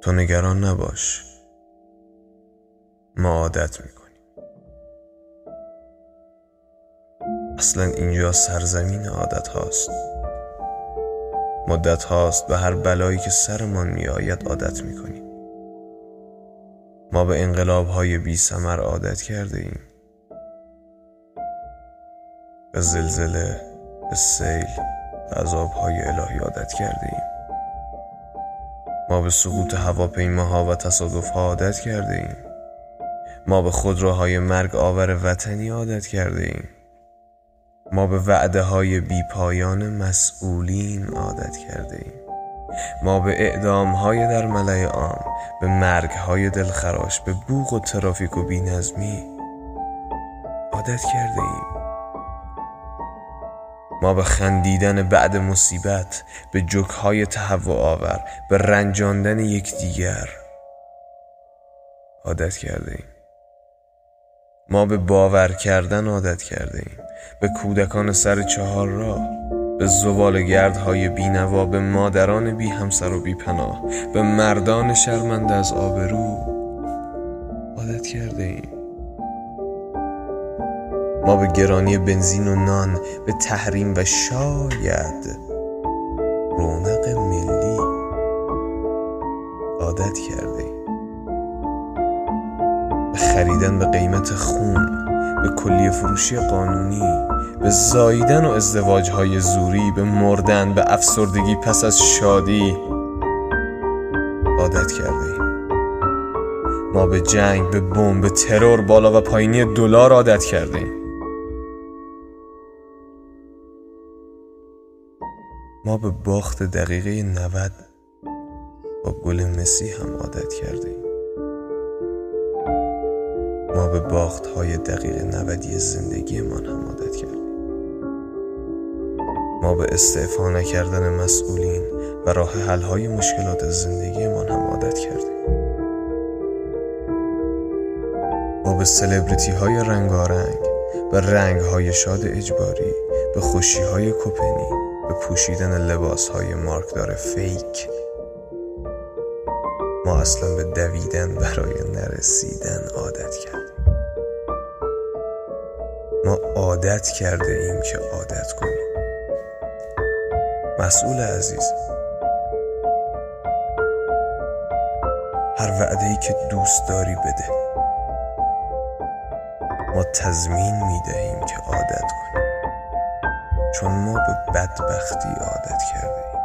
تو نگران نباش. ما عادت می‌کنیم. اصلا اینجا سرزمین عادت هاست. مدت هاست به هر بلایی که سرمان میآید عادت می‌کنیم. ما به انقلاب های بی سمر عادت کرده ایم. به زلزله به سیل به عذاب های الهی عادت کرده ایم. ما به سقوط هواپیماها و تصادف ها عادت کرده ایم. ما به خودروهای مرگ آور وطنی عادت کرده ایم. ما به وعده های بی پایان مسئولین عادت کرده ایم. ما به اعدام های در ملای عام به مرگ های دلخراش به بوغ و ترافیک و بینظمی عادت کرده ایم. ما به خندیدن بعد مصیبت به جکهای تهوع آور به رنجاندن یکدیگر عادت کرده ایم ما به باور کردن عادت کرده ایم به کودکان سر چهار راه به زوال گردهای بینوا به مادران بی همسر و بی پناه به مردان شرمنده از آبرو عادت کرده ایم ما به گرانی بنزین و نان به تحریم و شاید رونق ملی عادت کرده به خریدن به قیمت خون به کلیه فروشی قانونی به زاییدن و ازدواج های زوری به مردن به افسردگی پس از شادی عادت کرده ما به جنگ به بمب به ترور بالا و پایینی دلار عادت کرده ما به باخت دقیقه 90 با گل مسی هم عادت کرده ما به باخت های دقیقه 90 زندگیمان هم عادت کردیم. ما به استعفا نکردن مسئولین و راه حل های مشکلات زندگیمان هم عادت کردیم. ما به سلبریتی های رنگارنگ به رنگ های شاد اجباری به خوشی های کپنی به پوشیدن لباس های مارکدار فیک. ما اصلا به دویدن برای نرسیدن عادت کردیم. ما عادت کرده ایم که عادت کنیم. مسئول عزیز هر وعده ای که دوست داری بده. ما تضمین می دهیم که عادت کنیم. چون ما به بدبختی عادت کرده ایم